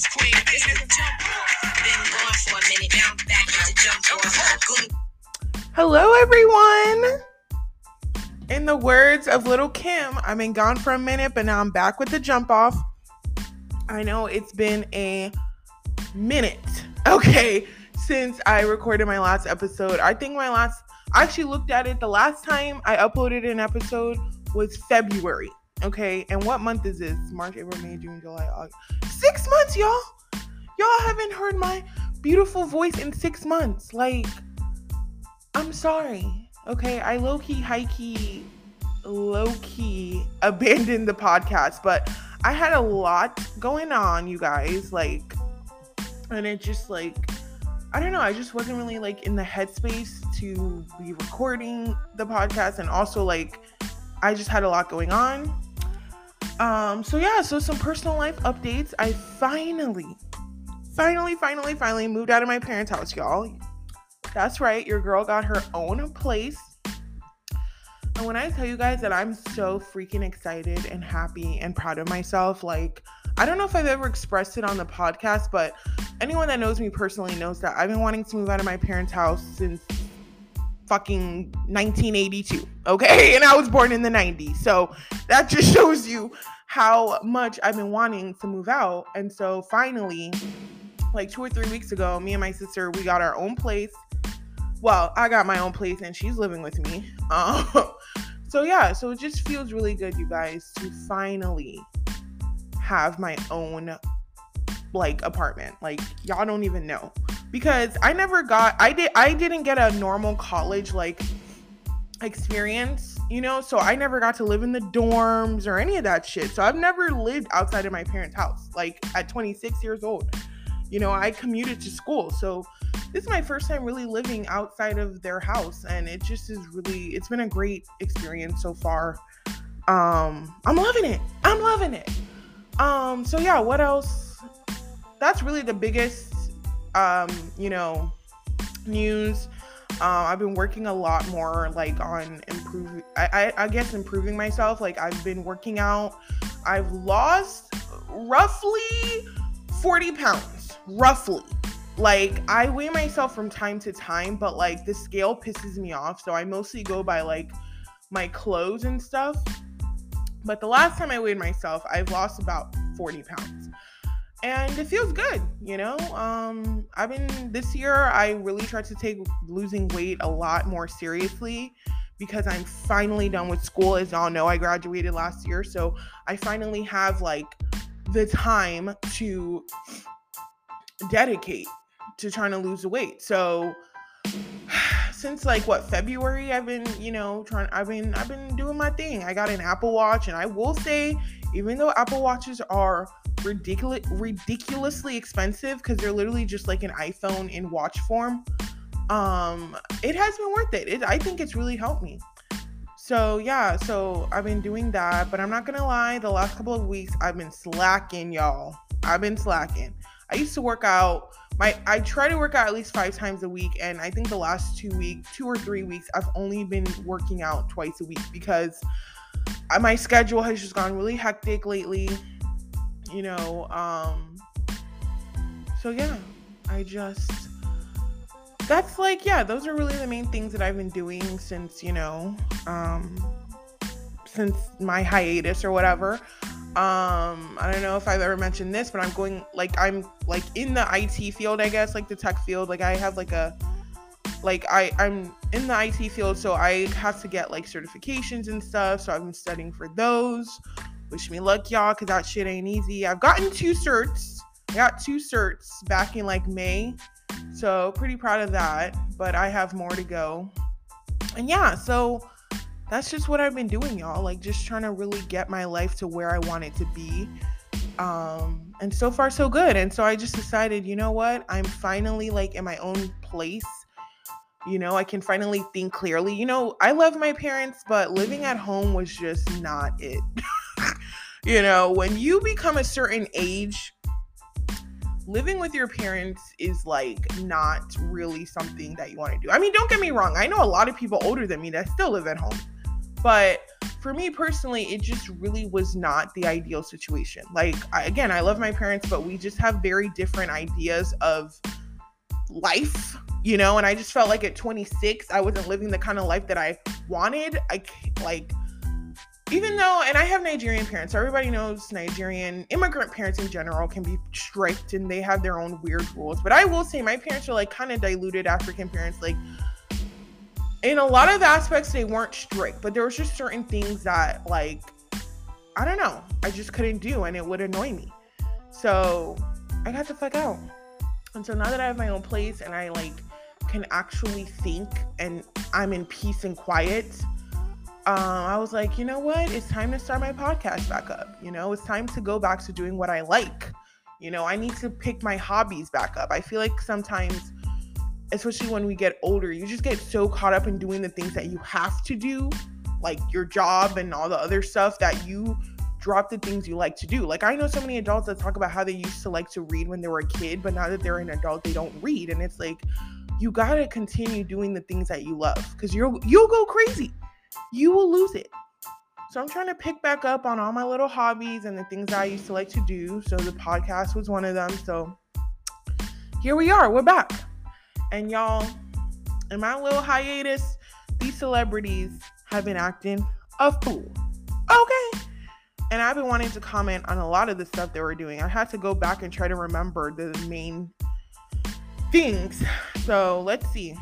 Miss Queen. Been gone for a minute, now I'm back to jump off. Hello, everyone. In the words of Lil' Kim, I've been gone for a minute, but now I'm back with the jump off. I know it's been a minute, okay, since I recorded my last episode. I think my last, I actually looked at it. The last time I uploaded an episode was February, okay? And what month is this? March, April, May, June, July, August. Six months, y'all. Y'all haven't heard my beautiful voice in six months. Like, I'm sorry. Okay, I low key, high key, low key abandoned the podcast, but I had a lot going on, you guys. Like, and it just like, I don't know, I just wasn't really like in the headspace to be recording the podcast, and also like, I just had a lot going on. Um, so yeah, so some personal life updates. I finally, finally, finally, finally moved out of my parents' house, y'all. That's right, your girl got her own place. And when I tell you guys that I'm so freaking excited and happy and proud of myself, like, I don't know if I've ever expressed it on the podcast, but anyone that knows me personally knows that I've been wanting to move out of my parents' house since fucking 1982, okay? And I was born in the 90s. So that just shows you how much I've been wanting to move out. And so finally, like two or three weeks ago, me and my sister, we got our own place well, I got my own place and she's living with me. Um, so yeah, so it just feels really good, you guys, to finally have my own like apartment. Like y'all don't even know because I never got I did I didn't get a normal college like experience, you know, so I never got to live in the dorms or any of that shit. So I've never lived outside of my parents' house like at 26 years old. You know, I commuted to school. So this is my first time really living outside of their house and it just is really it's been a great experience so far um i'm loving it i'm loving it um so yeah what else that's really the biggest um you know news uh, I've been working a lot more like on improving I, I guess improving myself like I've been working out I've lost roughly 40 pounds roughly like I weigh myself from time to time, but like the scale pisses me off. So I mostly go by like my clothes and stuff. But the last time I weighed myself, I've lost about 40 pounds. And it feels good, you know? Um, I've been this year, I really tried to take losing weight a lot more seriously because I'm finally done with school. As y'all know, I graduated last year. So I finally have like the time to dedicate to trying to lose the weight. So since like what February, I've been, you know, trying I've been I've been doing my thing. I got an Apple Watch and I will say, even though Apple Watches are ridiculous ridiculously expensive because they're literally just like an iPhone in watch form, um, it has been worth it. it. I think it's really helped me. So yeah, so I've been doing that, but I'm not gonna lie, the last couple of weeks I've been slacking, y'all. I've been slacking. I used to work out my I try to work out at least five times a week, and I think the last two week, two or three weeks, I've only been working out twice a week because my schedule has just gone really hectic lately. You know, um, so yeah, I just that's like yeah, those are really the main things that I've been doing since you know, um, since my hiatus or whatever. Um i don't know if i've ever mentioned this but i'm going like i'm like in the it field i guess like the tech field. Like i have like a like i i'm in the it field so i have to get like certifications and stuff so i've been studying for those wish me luck y'all because that shit ain't easy i've gotten two certs i got two certs back in like may so pretty proud of that but i have more to go and yeah so that's just what I've been doing, y'all. Like just trying to really get my life to where I want it to be. Um, and so far so good. And so I just decided, you know what? I'm finally like in my own place. You know, I can finally think clearly. You know, I love my parents, but living at home was just not it. you know, when you become a certain age, living with your parents is like not really something that you want to do. I mean, don't get me wrong. I know a lot of people older than me that still live at home. But for me personally, it just really was not the ideal situation. Like, I, again, I love my parents, but we just have very different ideas of life, you know. And I just felt like at 26, I wasn't living the kind of life that I wanted. I like even though and i have nigerian parents so everybody knows nigerian immigrant parents in general can be strict and they have their own weird rules. But i will say my parents are like kind of diluted african parents like in a lot of aspects they weren't strict but there was just certain things that like i don't know i just couldn't do and it would annoy me. So i got the fuck out. And so now that i have my own place and i like can actually think and i'm in peace and quiet um, I was like, you know what? It's time to start my podcast back up. You know, it's time to go back to doing what I like. You know, I need to pick my hobbies back up. I feel like sometimes, especially when we get older, you just get so caught up in doing the things that you have to do, like your job and all the other stuff, that you drop the things you like to do. Like I know so many adults that talk about how they used to like to read when they were a kid, but now that they're an adult, they don't read. And it's like you gotta continue doing the things that you love because you'll you'll go crazy you will lose it. So I'm trying to pick back up on all my little hobbies and the things I used to like to do. So the podcast was one of them. So here we are. We're back. And y'all, in my little hiatus, these celebrities have been acting a fool. Okay. And I've been wanting to comment on a lot of the stuff they were doing. I had to go back and try to remember the main things. So let's see.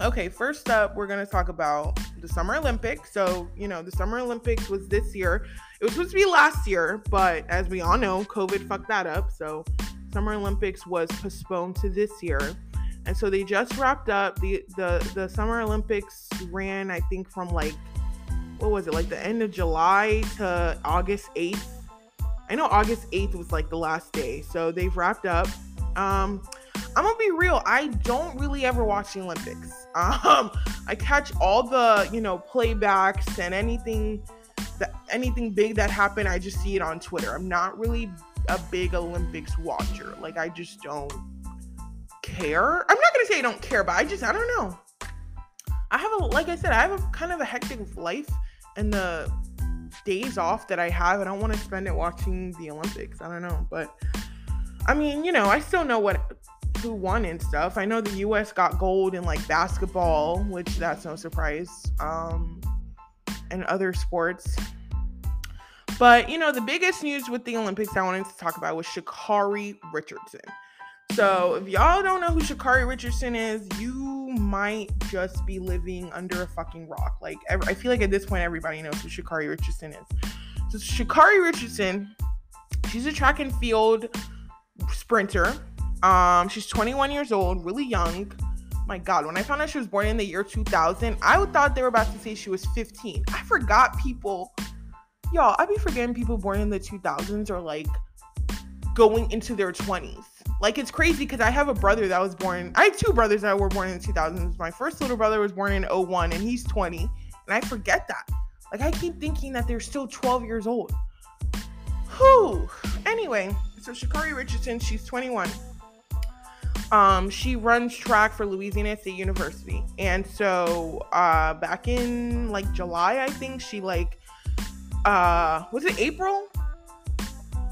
Okay, first up, we're going to talk about the Summer Olympics. So, you know, the Summer Olympics was this year. It was supposed to be last year, but as we all know, COVID fucked that up. So, Summer Olympics was postponed to this year. And so they just wrapped up the the the Summer Olympics ran I think from like what was it? Like the end of July to August 8th. I know August 8th was like the last day. So they've wrapped up. Um I'm gonna be real. I don't really ever watch the Olympics. Um, I catch all the you know playbacks and anything that anything big that happened. I just see it on Twitter. I'm not really a big Olympics watcher. Like I just don't care. I'm not gonna say I don't care, but I just I don't know. I have a like I said, I have a kind of a hectic life, and the days off that I have, I don't want to spend it watching the Olympics. I don't know, but I mean, you know, I still know what who won and stuff. I know the US got gold in like basketball, which that's no surprise. Um and other sports. But you know, the biggest news with the Olympics I wanted to talk about was Sha'Carri Richardson. So if y'all don't know who Sha'Carri Richardson is, you might just be living under a fucking rock. Like I feel like at this point everybody knows who Sha'Carri Richardson is. So Sha'Carri Richardson, she's a track and field sprinter. Um, she's 21 years old, really young. My God, when I found out she was born in the year 2000, I thought they were about to say she was 15. I forgot people, y'all. I be forgetting people born in the 2000s are like going into their 20s. Like it's crazy because I have a brother that was born. I have two brothers that were born in the 2000s. My first little brother was born in 01 and he's 20, and I forget that. Like I keep thinking that they're still 12 years old. Whew. Anyway, so Sha'Carri Richardson, she's 21 um, she runs track for Louisiana State University. And so uh, back in like July, I think she like uh was it April?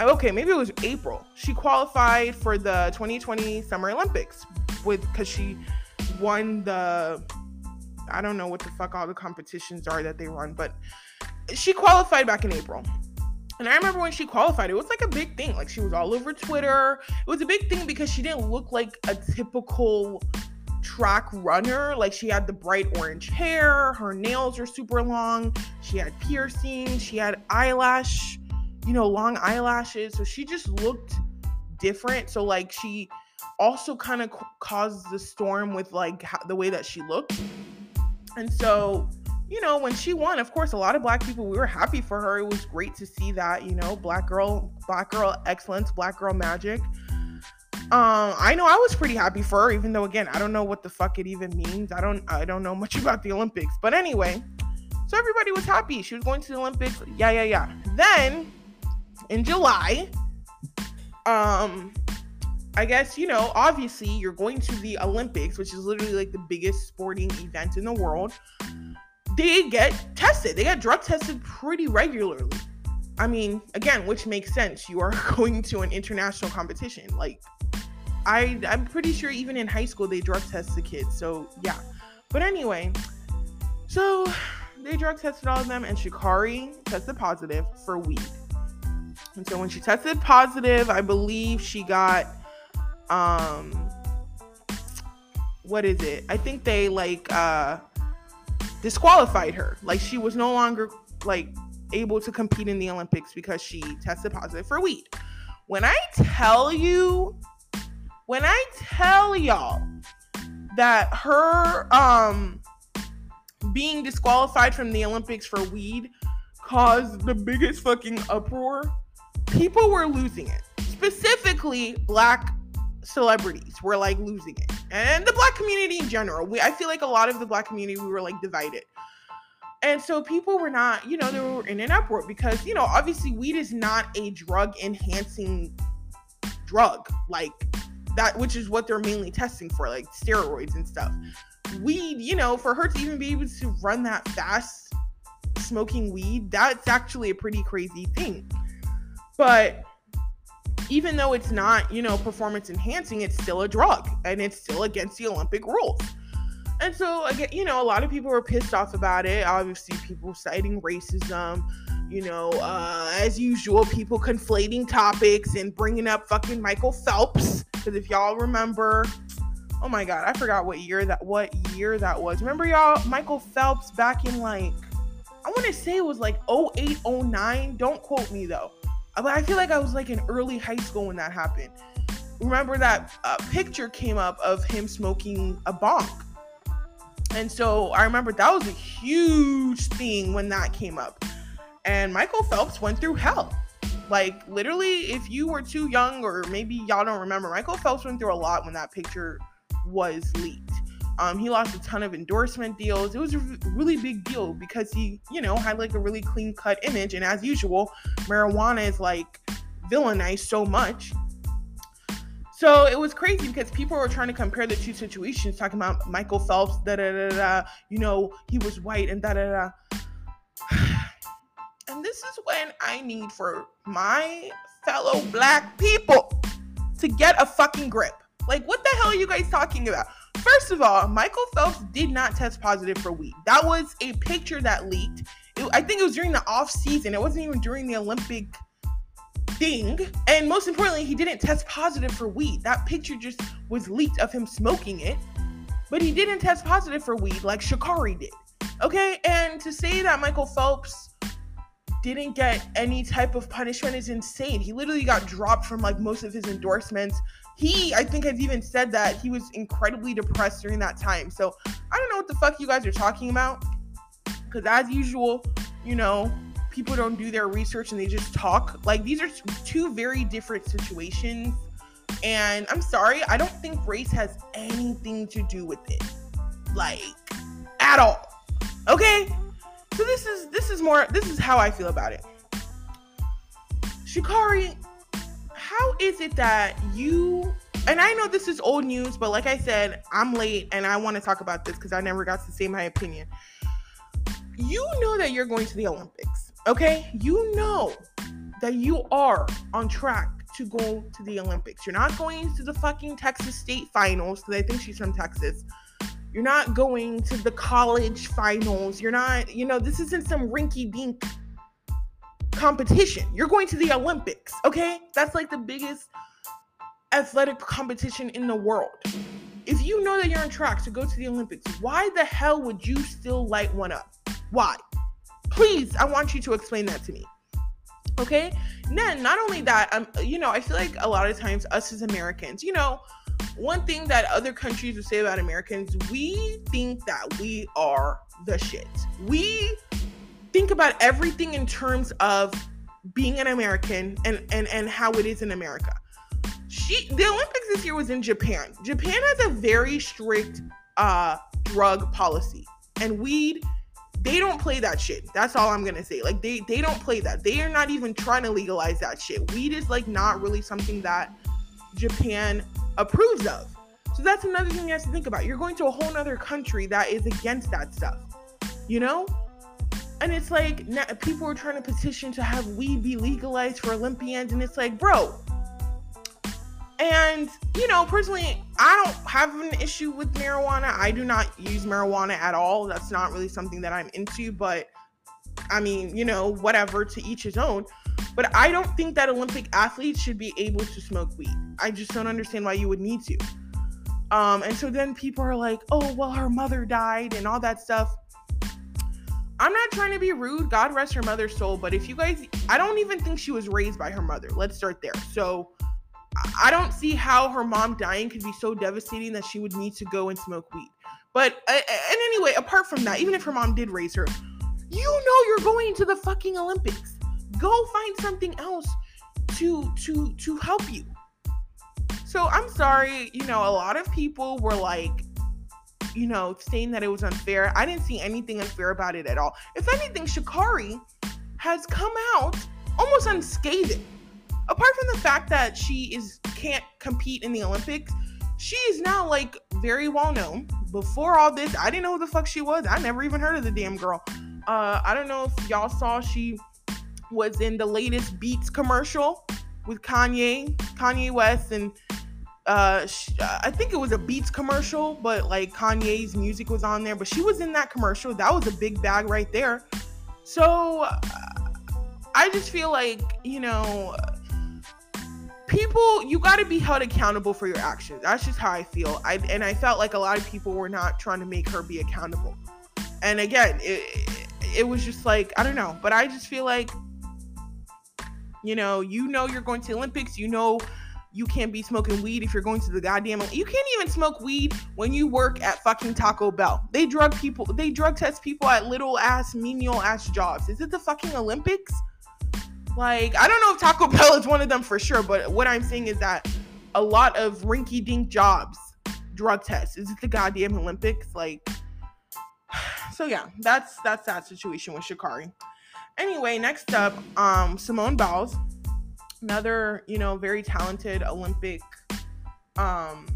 Okay, maybe it was April. She qualified for the 2020 Summer Olympics with because she won the I don't know what the fuck all the competitions are that they run, but she qualified back in April. And I remember when she qualified, it was like a big thing. Like she was all over Twitter. It was a big thing because she didn't look like a typical track runner. Like she had the bright orange hair, her nails are super long, she had piercings, she had eyelash, you know, long eyelashes. So she just looked different. So like she also kind of caused the storm with like the way that she looked. And so you know, when she won, of course, a lot of black people, we were happy for her. It was great to see that, you know, black girl, black girl excellence, black girl magic. Um, I know I was pretty happy for her, even though again, I don't know what the fuck it even means. I don't I don't know much about the Olympics. But anyway, so everybody was happy. She was going to the Olympics. Yeah, yeah, yeah. Then in July, um, I guess, you know, obviously you're going to the Olympics, which is literally like the biggest sporting event in the world they get tested. They get drug tested pretty regularly. I mean, again, which makes sense. You are going to an international competition. Like, I I'm pretty sure even in high school they drug test the kids. So yeah. But anyway, so they drug tested all of them, and Sha'Carri tested positive for weed. And so when she tested positive, I believe she got um what is it? I think they like uh disqualified her. Like she was no longer like able to compete in the Olympics because she tested positive for weed. When I tell you, when I tell y'all that her um being disqualified from the Olympics for weed caused the biggest fucking uproar, people were losing it. Specifically, black celebrities were like losing it. And the black community in general. We I feel like a lot of the black community we were like divided. And so people were not, you know, they were in an uproar because, you know, obviously weed is not a drug enhancing drug like that, which is what they're mainly testing for, like steroids and stuff. Weed, you know, for her to even be able to run that fast smoking weed, that's actually a pretty crazy thing. But even though it's not, you know, performance enhancing, it's still a drug and it's still against the Olympic rules. And so, again, you know, a lot of people were pissed off about it. Obviously, people citing racism, you know, uh, as usual, people conflating topics and bringing up fucking Michael Phelps. Because if y'all remember, oh my God, I forgot what year that what year that was. Remember y'all, Michael Phelps back in like, I want to say it was like 08, 09. Don't quote me though. But I feel like I was like in early high school when that happened. Remember that uh, picture came up of him smoking a bong and so I remember that was a huge thing when that came up. And Michael Phelps went through hell. Like, literally, if you were too young, or maybe y'all don't remember, Michael Phelps went through a lot when that picture was leaked. Um, he lost a ton of endorsement deals. It was a really big deal because he, you know, had like a really clean cut image. And as usual, marijuana is like villainized so much so it was crazy because people were trying to compare the two situations, talking about Michael Phelps, da da da da, you know, he was white and da da da. And this is when I need for my fellow black people to get a fucking grip. Like, what the hell are you guys talking about? First of all, Michael Phelps did not test positive for weed. That was a picture that leaked. It, I think it was during the off season. It wasn't even during the Olympic thing. And most importantly, he didn't test positive for weed. That picture just was leaked of him smoking it. But he didn't test positive for weed like Sha'Carri did. Okay? And to say that Michael Phelps didn't get any type of punishment is insane. He literally got dropped from like most of his endorsements. He, I think, has even said that he was incredibly depressed during that time. So I don't know what the fuck you guys are talking about. Because as usual, you know, people don't do their research and they just talk. Like these are two very different situations. And I'm sorry, I don't think race has anything to do with it. Like at all. Okay? So this is this is more this is how I feel about it. Sha'Carri, how is it that you and I know this is old news, but like I said, I'm late and I want to talk about this because I never got to say my opinion. You know that you're going to the Olympics Okay, you know that you are on track to go to the Olympics. You're not going to the fucking Texas State finals because I think she's from Texas. You're not going to the college finals. You're not, you know, this isn't some rinky dink competition. You're going to the Olympics, okay? That's like the biggest athletic competition in the world. If you know that you're on track to go to the Olympics, why the hell would you still light one up? Why? Please, I want you to explain that to me. Okay. Then, not only that, um, you know, I feel like a lot of times us as Americans, you know, one thing that other countries would say about Americans, we think that we are the shit. We think about everything in terms of being an American and and and how it is in America. She the Olympics this year was in Japan. Japan has a very strict uh drug policy and weed they don't play that shit. That's all I'm gonna say. Like they they don't play that. They are not even trying to legalize that shit. Weed is like not really something that Japan approves of. So that's another thing you have to think about. You're going to a whole other country that is against that stuff. you know? And it's like people are trying to petition to have weed be legalized for Olympians, and it's like, bro. And you know, personally, I don't have an issue with marijuana. I do not use marijuana at all. That's not really something that I'm into, but I mean, you know, whatever, to each his own. But I don't think that Olympic athletes should be able to smoke weed. I just don't understand why you would need to. Um, and so then people are like, oh, well, her mother died and all that stuff. I'm not trying to be rude. God rest her mother's soul. But if you guys, I don't even think she was raised by her mother. Let's start there. So I don't see how her mom dying could be so devastating that she would need to go and smoke weed. But, uh, and anyway, apart from that, even if her mom did raise her, you know you're going to the fucking Olympics. Go find something else to to to help you. So I'm sorry, you know, a lot of people were like, you know, saying that it was unfair. I didn't see anything unfair about it at all. If anything, Sha'Carri has come out almost unscathed. Apart from the fact that she is can't compete in the Olympics, she is now like very well known. Before all this, I didn't know who the fuck she was. I never even heard of the damn girl. Uh, I don't know if y'all saw she was in the latest Beats commercial with Kanye, Kanye West, and uh, she, I think it was a Beats commercial, but like Kanye's music was on there. But she was in that commercial. That was a big bag right there. So uh, I just feel like you know, people you got to be held accountable for your actions. That's just how I feel. I and I felt like a lot of people were not trying to make her be accountable. And again, it, it was just like I don't know, but I just feel like you know, you know you're going to Olympics, you know you can't be smoking weed if you're going to the goddamn you can't even smoke weed when you work at fucking Taco Bell. They drug people, they drug test people at little ass menial ass jobs. Is it the fucking Olympics? Like, I don't know if Taco Bell is one of them for sure, but what I'm saying is that a lot of rinky dink jobs drug tests. Is it the goddamn Olympics? Like so yeah, that's that's that situation with Sha'Carri. Anyway, next up, um, Simone Biles, another you know very talented Olympic um,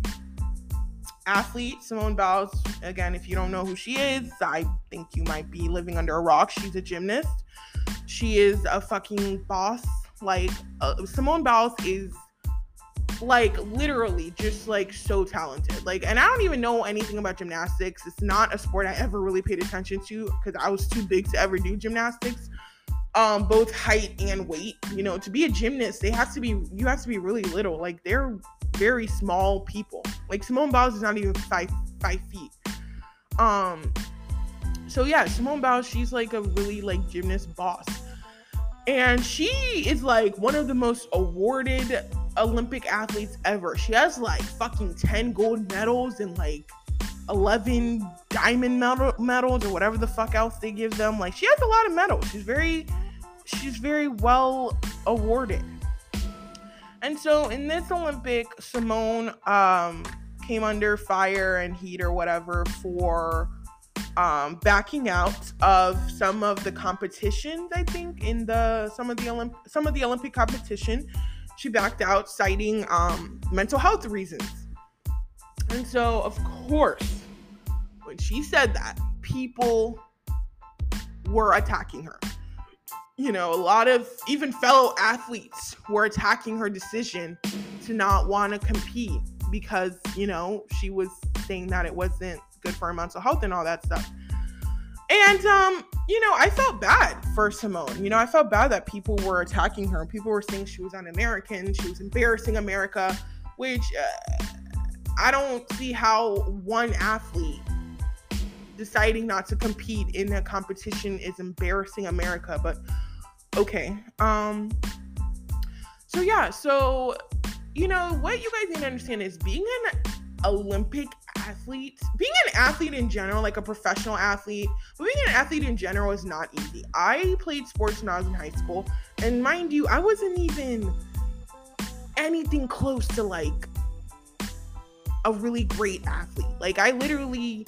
athlete. Simone Biles, again, if you don't know who she is, I think you might be living under a rock. She's a gymnast. She is a fucking boss. Like uh, Simone Biles is like literally just like so talented. Like, and I don't even know anything about gymnastics. It's not a sport I ever really paid attention to because I was too big to ever do gymnastics. Um, both height and weight. You know, to be a gymnast, they have to be you have to be really little. Like they're very small people. Like Simone Biles is not even five five feet. Um, so yeah, Simone Biles, she's like a really like gymnast boss. And she is like one of the most awarded Olympic athletes ever. She has like fucking 10 gold medals and like 11 diamond medal- medals or whatever the fuck else they give them. Like she has a lot of medals. She's very she's very well awarded. And so in this Olympic, Simone um came under fire and heat or whatever for um, backing out of some of the competitions. I think in the some of the Olymp- some of the Olympic competition, she backed out, citing um, mental health reasons. And so, of course, when she said that, people were attacking her. You know, a lot of even fellow athletes were attacking her decision to not want to compete because, you know, she was saying that it wasn't good for her mental health and all that stuff. And um, you know, I felt bad for Simone. You know, I felt bad that people were attacking her. and People were saying she was un-American, she was embarrassing America, which uh, I don't see how one athlete deciding not to compete in a competition is embarrassing America, but okay. Um so yeah, so you know, what you guys need to understand is being an Olympic athlete, being an athlete in general, like a professional athlete, but being an athlete in general is not easy. I played sports when I was in high school, and mind you, I wasn't even anything close to like a really great athlete. Like I literally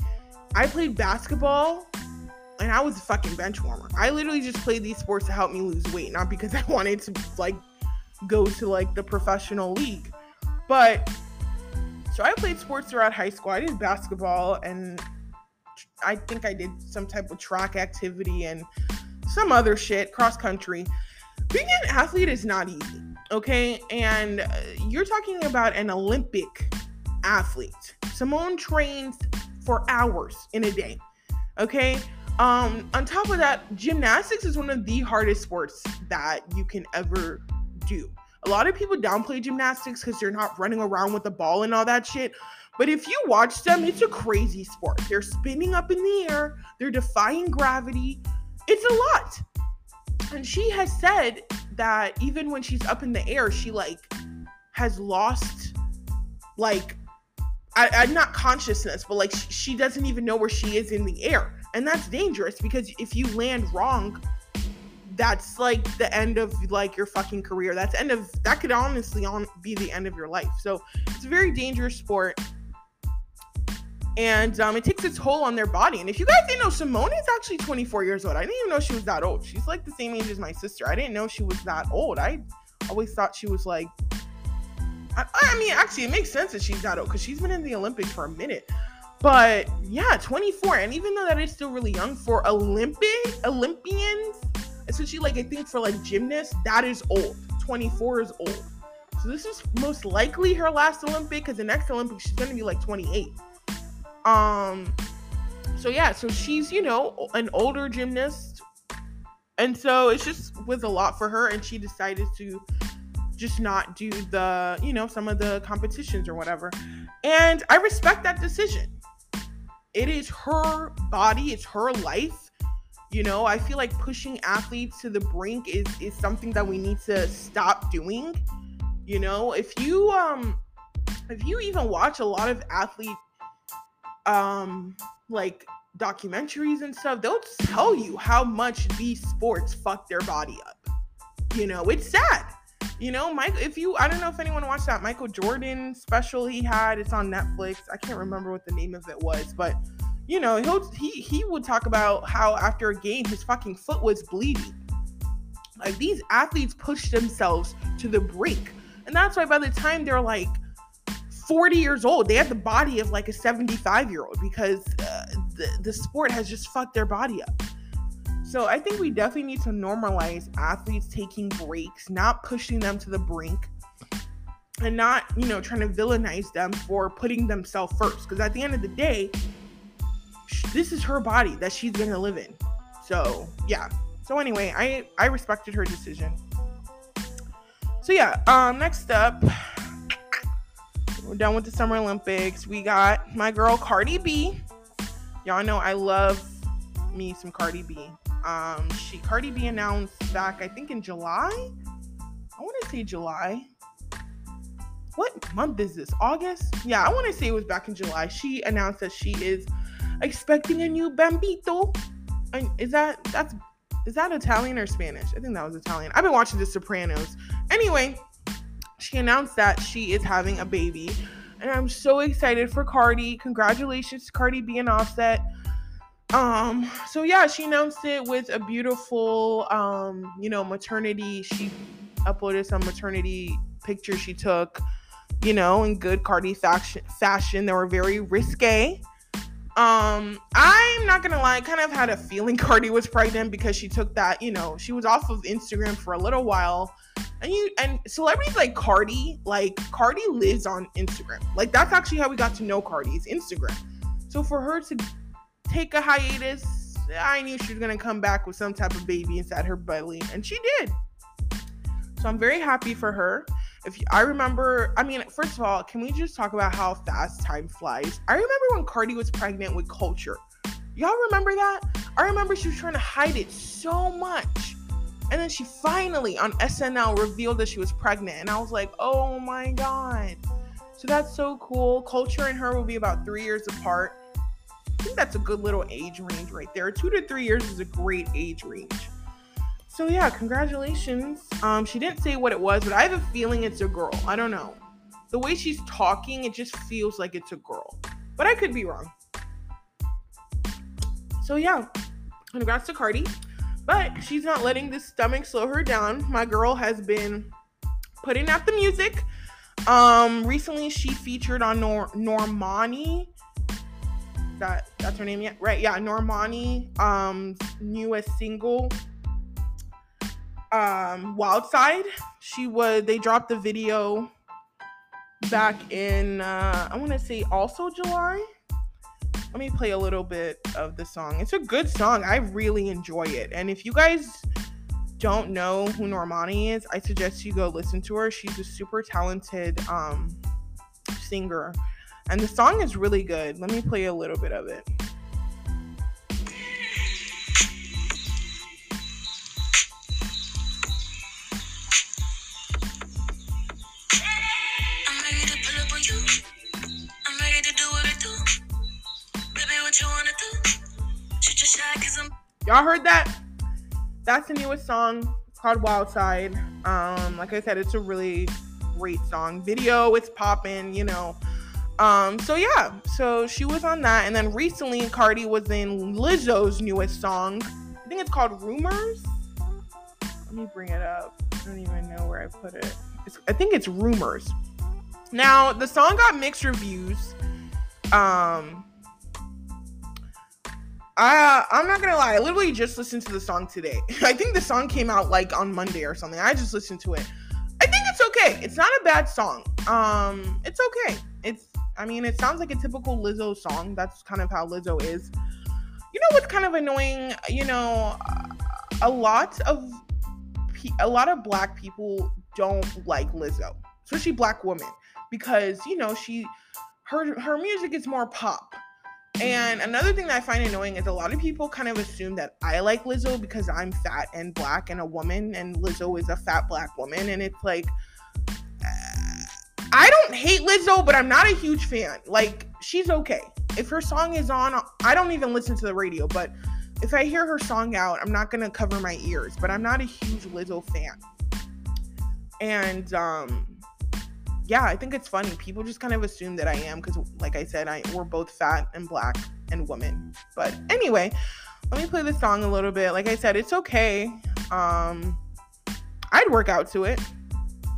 I played basketball and I was a fucking bench warmer. I literally just played these sports to help me lose weight, not because I wanted to like go to like the professional league. But so I played sports throughout high school. I did basketball and I think I did some type of track activity and some other shit, cross country. Being an athlete is not easy, okay? And uh, you're talking about an Olympic athlete. Simone trains for hours in a day, okay? Um, on top of that, gymnastics is one of the hardest sports that you can ever do. A lot of people downplay gymnastics because they're not running around with the ball and all that shit. But if you watch them, it's a crazy sport. They're spinning up in the air, they're defying gravity. It's a lot. And she has said that even when she's up in the air, she like has lost like I, am not consciousness, but like she doesn't even know where she is in the air. And that's dangerous because if you land wrong, that's like the end of like your fucking career. That's end of that could honestly on be the end of your life. So it's a very dangerous sport. And um, it takes its toll on their body. And if you guys didn't know, Simone is actually 24 years old. I didn't even know she was that old. She's like the same age as my sister. I didn't know she was that old. I always thought she was like I, I mean, actually, it makes sense that she's that old because she's been in the Olympics for a minute. But yeah, 24, and even though that is still really young for Olympic Olympians, especially like I think for like gymnasts, that is old. 24 is old. So this is most likely her last Olympic because the next Olympic she's gonna be like 28. Um, so yeah, so she's you know an older gymnast, and so it's just was a lot for her, and she decided to just not do the, you know, some of the competitions or whatever. And I respect that decision. It is her body, it's her life. You know, I feel like pushing athletes to the brink is is something that we need to stop doing. You know, if you um if you even watch a lot of athlete um like documentaries and stuff, they'll tell you how much these sports fuck their body up. You know, it's sad you know, Mike, if you, I don't know if anyone watched that Michael Jordan special he had. It's on Netflix. I can't remember what the name of it was, but you know, he'll, he he would talk about how after a game his fucking foot was bleeding. Like these athletes push themselves to the brink, and that's why by the time they're like 40 years old, they have the body of like a 75 year old because uh, the the sport has just fucked their body up. So I think we definitely need to normalize athletes taking breaks, not pushing them to the brink, and not, you know, trying to villainize them for putting themselves first. Because at the end of the day, this is her body that she's gonna live in. So yeah. So anyway, I I respected her decision. So yeah. Um. Next up, we're done with the Summer Olympics. We got my girl Cardi B. Y'all know I love me some Cardi B. Um, she Cardi B announced back, I think in July. I want to say July. What month is this? August? Yeah, I want to say it was back in July. She announced that she is expecting a new bambito. And is that that's is that Italian or Spanish? I think that was Italian. I've been watching The Sopranos. Anyway, she announced that she is having a baby. And I'm so excited for Cardi. Congratulations to Cardi B and Offset. Um, so yeah, she announced it with a beautiful um, you know, maternity. She uploaded some maternity pictures she took, you know, in good Cardi fashion fashion. They were very risque. Um, I'm not gonna lie, I kind of had a feeling Cardi was pregnant because she took that, you know, she was off of Instagram for a little while. And you and celebrities like Cardi, like Cardi lives on Instagram. Like that's actually how we got to know Cardi's Instagram. So for her to take a hiatus. I knew she was gonna come back with some type of baby inside her belly, and she did. So I'm very happy for her. If you, I remember, I mean, first of all, can we just talk about how fast time flies? I remember when Cardi was pregnant with Culture. Y'all remember that? I remember she was trying to hide it so much. And then she finally on SNL revealed that she was pregnant. And I was like, oh my God. So that's so cool. Culture and her will be about three years apart think that's a good little age range right there. Two to three years is a great age range. So yeah, congratulations. Um, she didn't say what it was, but I have a feeling it's a girl. I don't know. The way she's talking, it just feels like it's a girl. But I could be wrong. So yeah, congrats to Cardi. But she's not letting this stomach slow her down. My girl has been putting out the music. Um, recently she featured on Nor- Normani that that's her name yet? Right, yeah, Normani, um, newest single, um, Wild Side. She was they dropped the video back in uh I wanna say also July. Let me play a little bit of the song. It's a good song. I really enjoy it. And if you guys don't know who Normani is, I suggest you go listen to her. She's a super talented um singer and the song is really good. Let me play a little bit of it. Y'all heard that? That's the newest song called Wild Side. Um, like I said, it's a really great song. Video, it's popping, you know. Um, so yeah, so she was on that, and then recently Cardi was in Lizzo's newest song. I think it's called Rumors. Let me bring it up. I don't even know where I put it. It's, I think it's Rumors. Now the song got mixed reviews. Um, I I'm not gonna lie, I literally just listened to the song today. I think the song came out like on Monday or something. I just listened to it. I think it's okay. It's not a bad song. Um, it's okay. I mean, it sounds like a typical Lizzo song. That's kind of how Lizzo is. You know what's kind of annoying? You know, a lot of a lot of black people don't like Lizzo, especially black women, because you know she her her music is more pop. And another thing that I find annoying is a lot of people kind of assume that I like Lizzo because I'm fat and black and a woman, and Lizzo is a fat black woman, and it's like I don't hate Lizzo, but I'm not a huge fan. Like, she's okay. If her song is on, I don't even listen to the radio, but if I hear her song out, I'm not gonna cover my ears. But I'm not a huge Lizzo fan. And um yeah, I think it's funny. People just kind of assume that I am because, like I said, I we're both fat and black and women. But anyway, let me play the song a little bit. Like I said, it's okay. Um, I'd work out to it.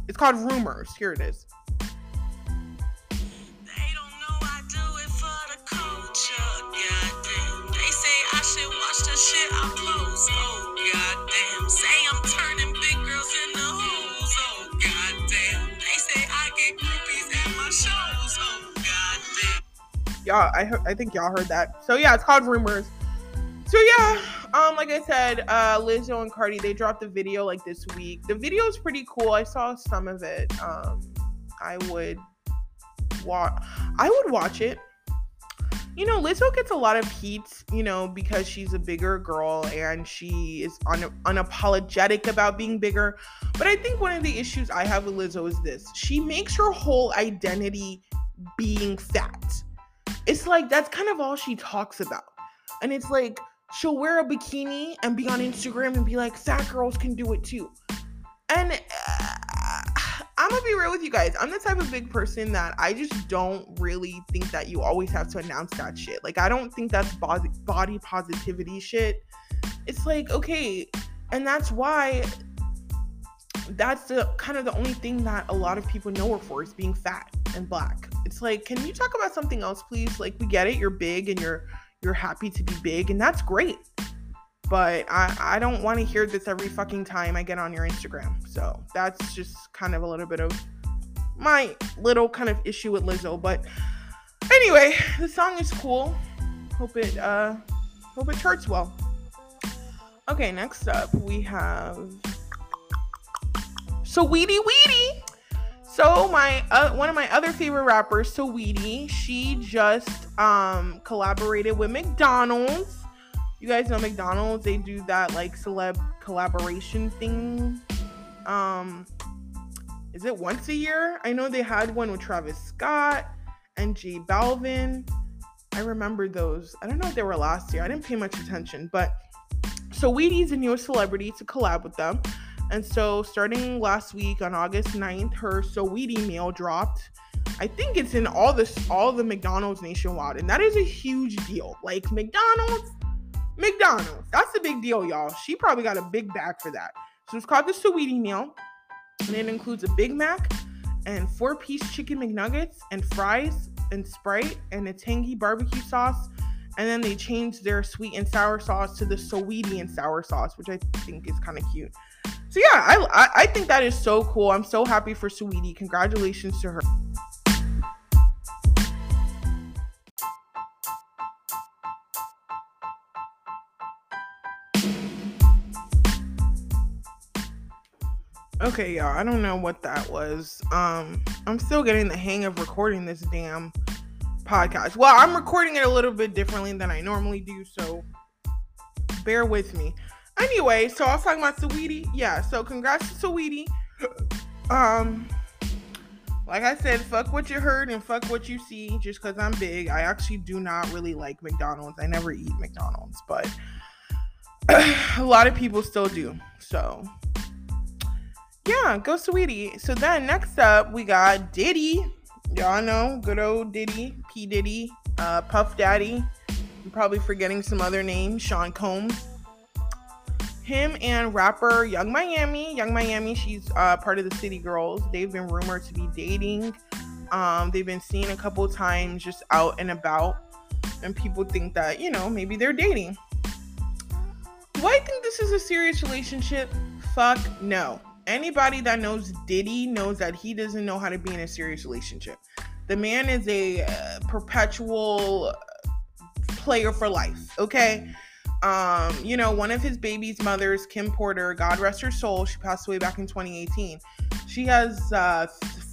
It's called Rumors. Here it is. Y'all I, I think y'all heard that. So yeah it's called rumors. So yeah um like i said uh lizzo and cardi they dropped the video like this week. The video is pretty cool. I saw some of it. Um i would watch i would watch it you know, Lizzo gets a lot of heat, you know, because she's a bigger girl and she is un- unapologetic about being bigger. But I think one of the issues I have with Lizzo is this she makes her whole identity being fat it's like that's kind of all she talks about. And it's like she'll wear a bikini and be on Instagram and be like, fat girls can do it too. And uh, I'm gonna be real with you guys. I'm the type of big person that I just don't really think that you always have to announce that shit. Like, I don't think that's body, body positivity shit. It's like, okay, and that's why that's the kind of the only thing that a lot of people know her for is being fat and black. It's like, can you talk about something else, please? Like, we get it, you're big and you're you're happy to be big, and that's great. But I, I don't want to hear this every fucking time I get on your Instagram. So that's just kind of a little bit of my little kind of issue with Lizzo. But anyway, the song is cool. Hope it uh hope it charts well. Okay, next up we have Saweetie Weedy. So my uh, one of my other favorite rappers, Saweetie, she just um collaborated with McDonald's. You guys know McDonald's, they do that like celeb collaboration thing. Um is it once a year? I know they had one with Travis Scott and J Balvin. I remember those. I don't know if they were last year. I didn't pay much attention, but Saweetie's the newest celebrity to collab with them. And so, starting last week on August 9th, her Saweetie meal dropped. I think it's in all this all the McDonald's nationwide, and that is a huge deal. Like McDonald's, McDonald's, that's a big deal, y'all. She probably got a big bag for that. So it's called the Saweetie meal, and it includes a Big Mac and four-piece chicken McNuggets and fries and Sprite and a tangy barbecue sauce And then they changed their sweet and sour sauce to the Sweetie and sour sauce, which I think is kind of cute. So yeah, I, I I think that is so cool. I'm so happy for Saweetie. Congratulations to her. Okay, y'all, I don't know what that was. Um, I'm still getting the hang of recording this damn podcast. Well, I'm recording it a little bit differently than I normally do, so bear with me. Anyway, so I was talking about Saweetie. Yeah, so congrats to Saweetie. Um, like I said, fuck what you heard and fuck what you see. Just because I'm big, I actually do not really like McDonald's. I never eat McDonald's, but a lot of people still do. So yeah, go Saweetie. So then next up we got Diddy. Y'all know good old Diddy, P Diddy, uh, Puff Daddy. I'm probably forgetting some other names. Sean Combs. Him and rapper Yung Miami. Yung Miami, she's uh, part of the City Girls. They've been rumored to be dating. Um, they've been seen a couple times just out and about, and people think that you know maybe they're dating. Do I think this is a serious relationship? Fuck no anybody that knows Diddy knows that he doesn't know how to be in a serious relationship. The man is a uh, perpetual player for life, okay? Um, you know, one of his baby's mothers, Kim Porter, God rest her soul, she passed away back in 2018. She has uh,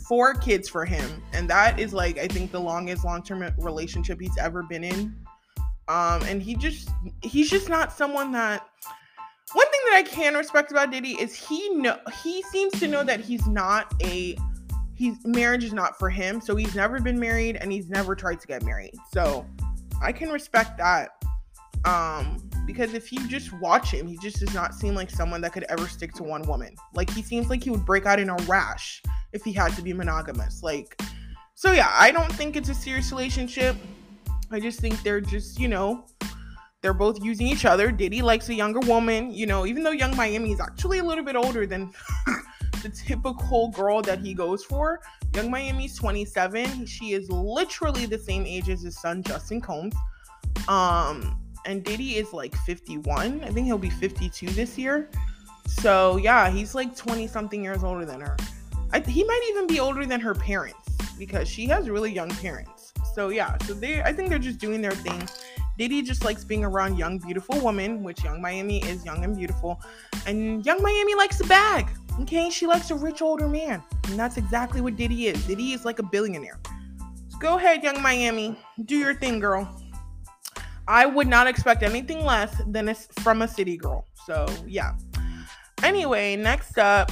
four kids for him, and that is like I think the longest long-term relationship he's ever been in. Um, and he just he's just not someone that one thing that I can respect about Diddy is he know he seems to know that he's not a he's marriage is not for him. So he's never been married and he's never tried to get married. So I can respect that. Um because if you just watch him, he just does not seem like someone that could ever stick to one woman. Like he seems like he would break out in a rash if he had to be monogamous. Like so yeah, I don't think it's a serious relationship. I just think they're just, you know, they're both using each other. Diddy likes a younger woman, you know, even though Yung Miami is actually a little bit older than the typical girl that he goes for. Yung Miami's 27. She is literally the same age as his son, Justin Combs. Um, and Diddy is like 51. I think he'll be 52 this year. So yeah, he's like 20 something years older than her. I, he might even be older than her parents because she has really young parents. So yeah, so they I think they're just doing their thing. Diddy just likes being around young, beautiful women, which Yung Miami is young and beautiful. And Yung Miami likes a bag. Okay, she likes a rich older man. And that's exactly what Diddy is. Diddy is like a billionaire. So go ahead, Yung Miami. Do your thing, girl. I would not expect anything less than a, from a city girl. So, yeah. Anyway, next up,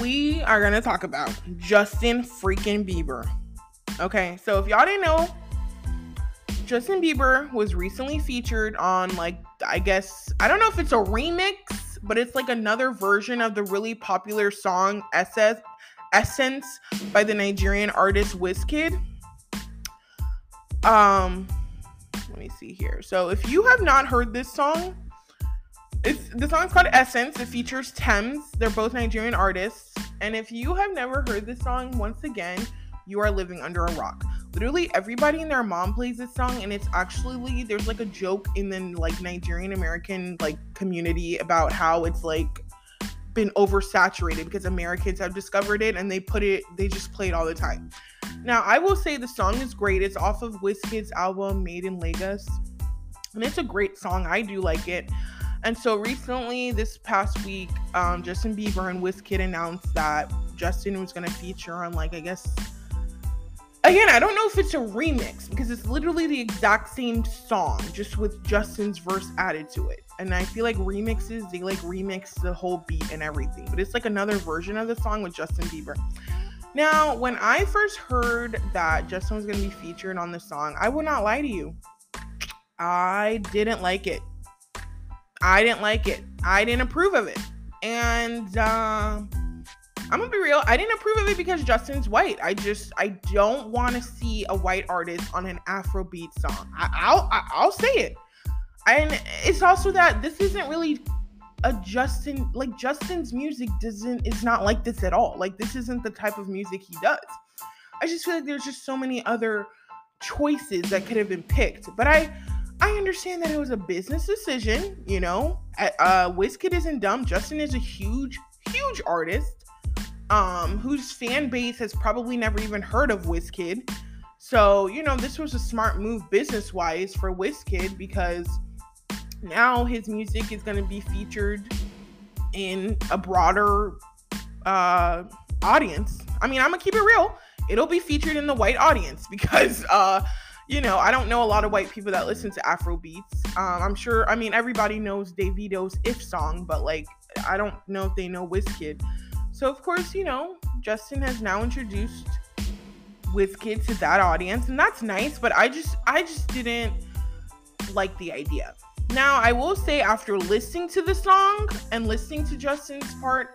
we are going to talk about Justin freaking Bieber. Okay, so if y'all didn't know, Justin Bieber was recently featured on like I guess I don't know if it's a remix, but it's like another version of the really popular song SS Essence by the Nigerian artist Wizkid. Um let me see here. So if you have not heard this song, it's the song's called Essence. It features Tems. They're both Nigerian artists. And if you have never heard this song, once again, you are living under a rock literally everybody and their mom plays this song and it's actually there's like a joke in the like Nigerian American like community about how it's like been oversaturated because Americans have discovered it and they put it they just play it all the time. Now, I will say the song is great. It's off of Wizkid's album Made in Lagos. And it's a great song. I do like it. And so recently, this past week, um, Justin Bieber and Wizkid announced that Justin was going to feature on, like, I guess, again, I don't know if it's a remix because it's literally the exact same song, just with Justin's verse added to it. And I feel like remixes, they like remix the whole beat and everything, but it's like another version of the song with Justin Bieber. Now, when I first heard that Justin was going to be featured on the song, I would not lie to you. I didn't like it. I didn't like it. I didn't approve of it. And, uh, I'm gonna be real. I didn't approve of it because Justin's white. I just I don't want to see a white artist on an Afrobeat song. I, will I'll say it. And it's also that this isn't really a Justin like Justin's music doesn't is not like this at all. Like this isn't the type of music he does. I just feel like there's just so many other choices that could have been picked. But I I understand that it was a business decision, you know. Uh Wizkid isn't dumb. Justin is a huge, huge artist. Um, whose fan base has probably never even heard of Wizkid. So, you know, this was a smart move business wise for Wizkid because now his music is going to be featured in a broader uh, audience. I mean, I'm going to keep it real. It'll be featured in the white audience because, uh, you know, I don't know a lot of white people that listen to Afro beats. Um, I'm sure, I mean, everybody knows Davido's If song, but like, I don't know if they know Wizkid. So, of course, you know, Justin has now introduced Wizkid to that audience, and that's nice, but I just, I just didn't like the idea. Now, I will say, after listening to the song and listening to Justin's part,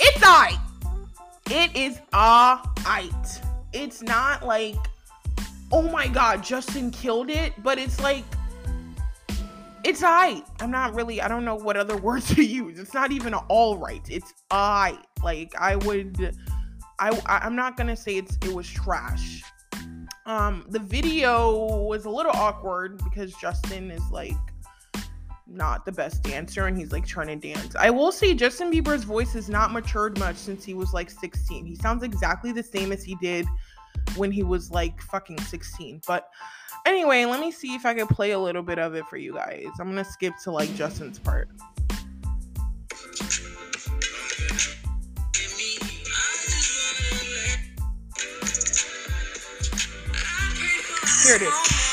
it's I. It is alright. It's not like, oh my god, Justin killed it, but it's like, it's I. I'm not really, I don't know what other words to use. It's not even all right. It's I. Like, I would, I, I'm not gonna say it's, it was trash. Um, the video was a little awkward because Justin is like, not the best dancer and he's like trying to dance. I will say Justin Bieber's voice has not matured much since he was like 16. He sounds exactly the same as he did when he was like fucking 16. But anyway, let me see if I can play a little bit of it for you guys. I'm gonna skip to like Justin's part. Here it is.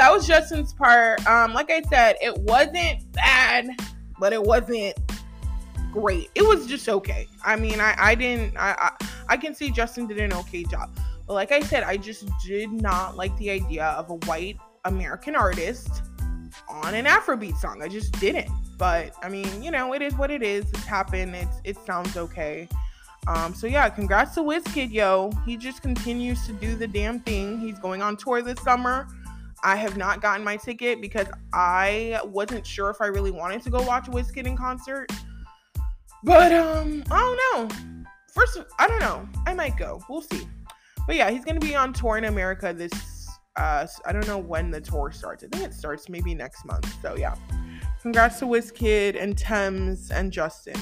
that was Justin's part. Um, like I said, it wasn't bad, but it wasn't great. It was just okay. I mean, I, I didn't I, I I can see Justin did an okay job. But like I said, I just did not like the idea of a white American artist on an Afrobeat song. I just didn't. But I mean, you know, it is what it is. It's happened. It's it sounds okay. Um, so yeah, congrats to Wizkid, yo. He just continues to do the damn thing. He's going on tour this summer. I have not gotten my ticket because I wasn't sure if I really wanted to go watch Wizkid in concert. But um, I don't know. First, I don't know. I might go. We'll see. But yeah, he's gonna be on tour in America this. Uh, I don't know when the tour starts. I think it starts maybe next month. So yeah, congrats to Wizkid and Tems and Justin.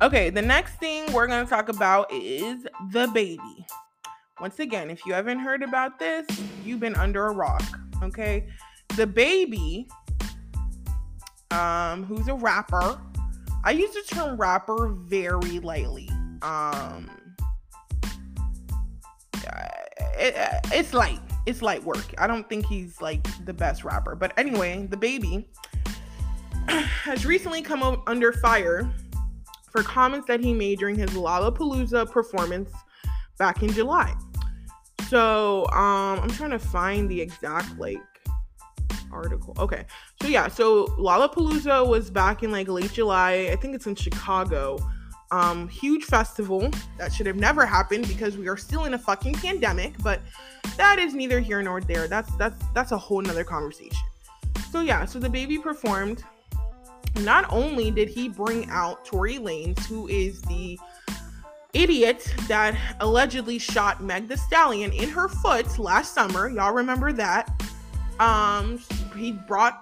Okay, the next thing we're gonna talk about is DaBaby. Once again, if you haven't heard about this, you've been under a rock. Okay. DaBaby, um, who's a rapper. I use the term rapper very lightly. Um, it, it's light. It's light work. I don't think he's like the best rapper. But anyway, DaBaby has recently come under fire for comments that he made during his Lollapalooza performance back in July. So um, I'm trying to find the exact like article. Okay. So yeah, so Lollapalooza was back in like late July. I think it's in Chicago. Um, huge festival that should have never happened because we are still in a fucking pandemic, but that is neither here nor there. That's that's that's a whole nother conversation. So yeah, so DaBaby performed. Not only did he bring out Tory Lanez, who is the idiot that allegedly shot Meg Thee Stallion in her foot last summer. Y'all remember that? Um, he brought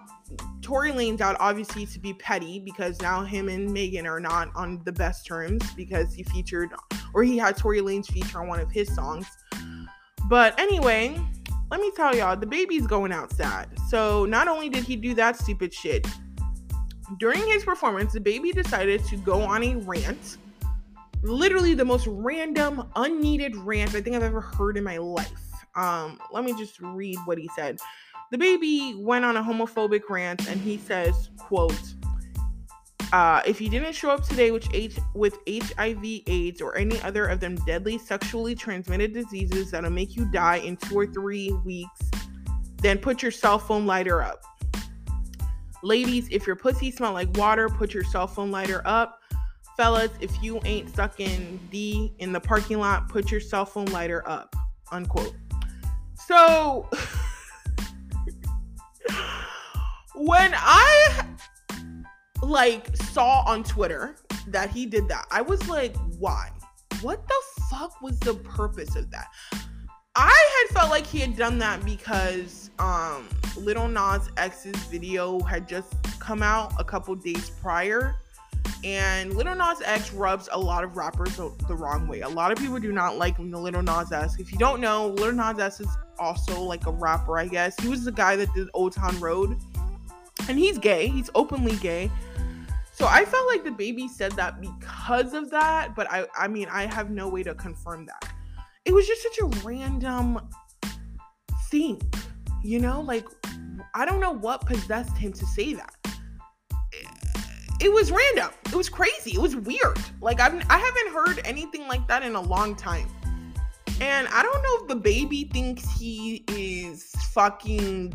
Tory Lanez out obviously to be petty because now him and Megan are not on the best terms because he featured or he had Tory Lanez feature on one of his songs. But anyway, let me tell y'all, DaBaby's going out sad. So not only did he do that stupid shit, during his performance, DaBaby decided to go on a rant literally the most random, unneeded rant I think I've ever heard in my life. Um, let me just read what he said. DaBaby went on a homophobic rant and he says, quote, uh, if you didn't show up today with, H- with HIV, AIDS, or any other of them deadly sexually transmitted diseases that'll make you die in two or three weeks, then put your cell phone lighter up. Ladies, if your pussy smell like water, put your cell phone lighter up. Fellas, if you ain't sucking D in the parking lot, put your cell phone lighter up. Unquote. So when I like saw on Twitter that he did that, I was like, why? What the fuck was the purpose of that? I had felt like he had done that because um Lil Nas X's video had just come out a couple days prior. And Lil Nas X rubs a lot of rappers the wrong way. A lot of people do not like Lil Nas X. If you don't know, Lil Nas X is also like a rapper, I guess. He was the guy that did Old Town Road. And he's gay. He's openly gay. So I felt like DaBaby said that because of that, but I I mean I have no way to confirm that. It was just such a random thing. You know, like I don't know what possessed him to say that. It was random. It was crazy. It was weird. Like I've I haven't heard anything like that in a long time. And I don't know if DaBaby thinks he is fucking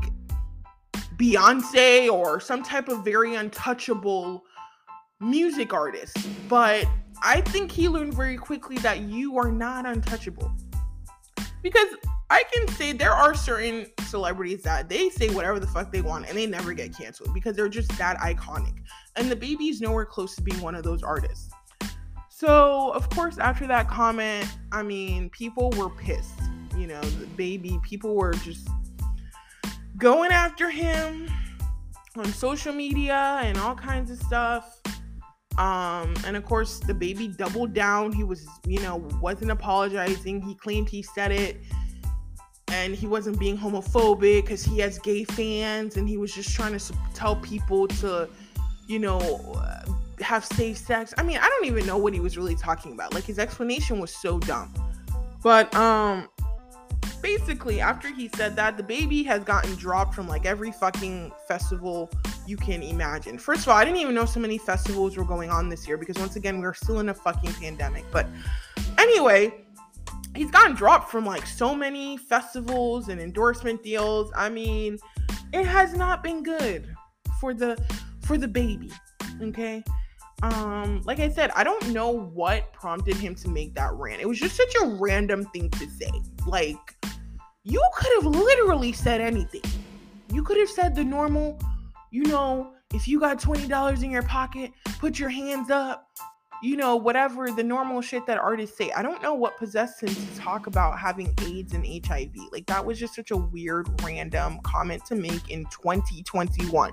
Beyonce or some type of very untouchable music artist, but I think he learned very quickly that you are not untouchable. Because I can say there are certain celebrities that they say whatever the fuck they want and they never get canceled because they're just that iconic. And DaBaby is nowhere close to being one of those artists. So, of course, after that comment, I mean, people were pissed. You know, DaBaby, people were just going after him on social media and all kinds of stuff. Um, and of course, DaBaby doubled down. He was, you know, wasn't apologizing. He claimed he said it and he wasn't being homophobic because he has gay fans and he was just trying to tell people to, you know, have safe sex. I mean, I don't even know what he was really talking about. Like his explanation was so dumb. But um basically after he said that, DaBaby has gotten dropped from like every fucking festival you can imagine. First of all, I didn't even know so many festivals were going on this year because once again, we're still in a fucking pandemic. But anyway, he's gotten dropped from like so many festivals and endorsement deals. I mean, it has not been good for the for DaBaby. Okay. Um, like I said, I don't know what prompted him to make that rant. It was just such a random thing to say. Like, you could have literally said anything. You could have said the normal, you know, if you got $20 in your pocket, put your hands up. You know, whatever the normal shit that artists say. I don't know what possessed him to talk about having AIDS and HIV. Like, that was just such a weird, random comment to make in 2021.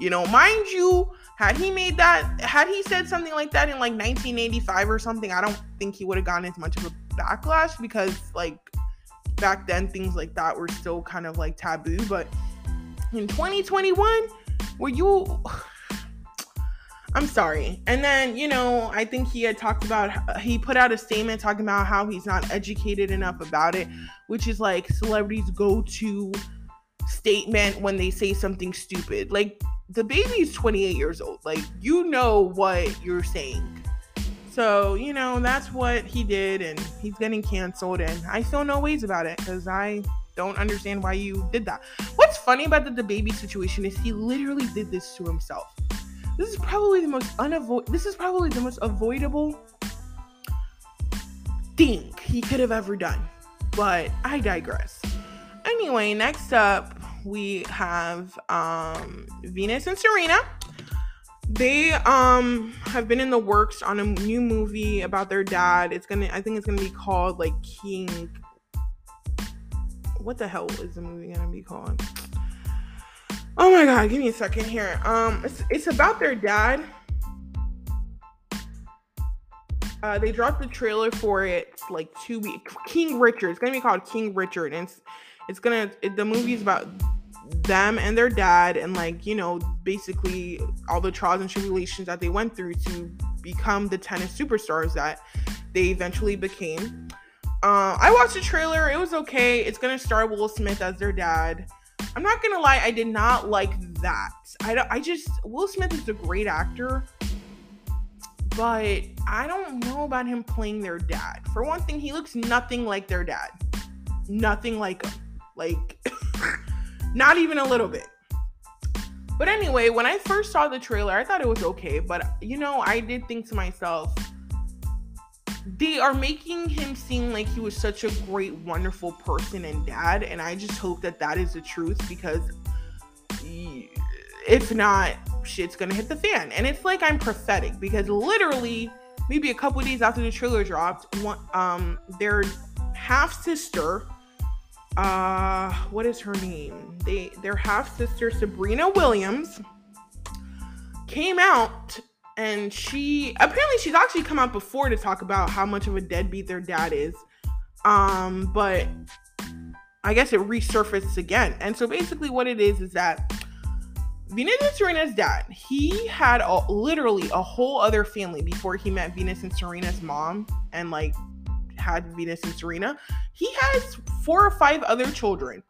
You know, mind you, had he made that, had he said something like that in like 1985 or something, I don't think he would have gotten as much of a backlash because, like, back then things like that were still kind of like taboo. But in 2021, were you I'm sorry. And then, you know, I think he had talked about, he put out a statement talking about how he's not educated enough about it, which is like celebrities' go to statement when they say something stupid. Like, DaBaby's 28 years old. Like, you know what you're saying. So, you know, that's what he did, and he's getting canceled, and I feel no ways about it because I don't understand why you did that. What's funny about DaBaby situation is he literally did this to himself. This is probably the most unavoid. This is probably the most avoidable thing he could have ever done. But I digress. Anyway, next up we have um, Venus and Serena. They um have been in the works on a new movie about their dad. It's gonna I think it's gonna be called like King what the hell is the movie gonna be called? Oh my god, give me a second here. Um, it's it's about their dad. Uh, they dropped the trailer for it like two weeks. King Richard. It's gonna be called King Richard, and it's it's gonna it, the movie's about them and their dad, and like you know, basically all the trials and tribulations that they went through to become the tennis superstars that they eventually became. Uh, I watched the trailer. It was okay. It's gonna star Will Smith as their dad. I'm not gonna lie. I did not like that. I don't. I just Will Smith is a great actor, but I don't know about him playing their dad. For one thing, he looks nothing like their dad. Nothing like him. Like, not even a little bit. But anyway, when I first saw the trailer, I thought it was okay. But you know, I did think to myself, they are making him seem like he was such a great, wonderful person and dad. And I just hope that that is the truth because if not, shit's gonna hit the fan. And it's like I'm prophetic because literally, maybe a couple days after the trailer dropped, one, um, their half sister, uh, what is her name? They their half sister Sabrina Williams came out and she apparently she's actually come out before to talk about how much of a deadbeat their dad is. Um, but I guess it resurfaced again. And so basically what it is is that Venus and Serena's dad, he had a, literally a whole other family before he met Venus and Serena's mom and like had Venus and Serena. He has four or five other children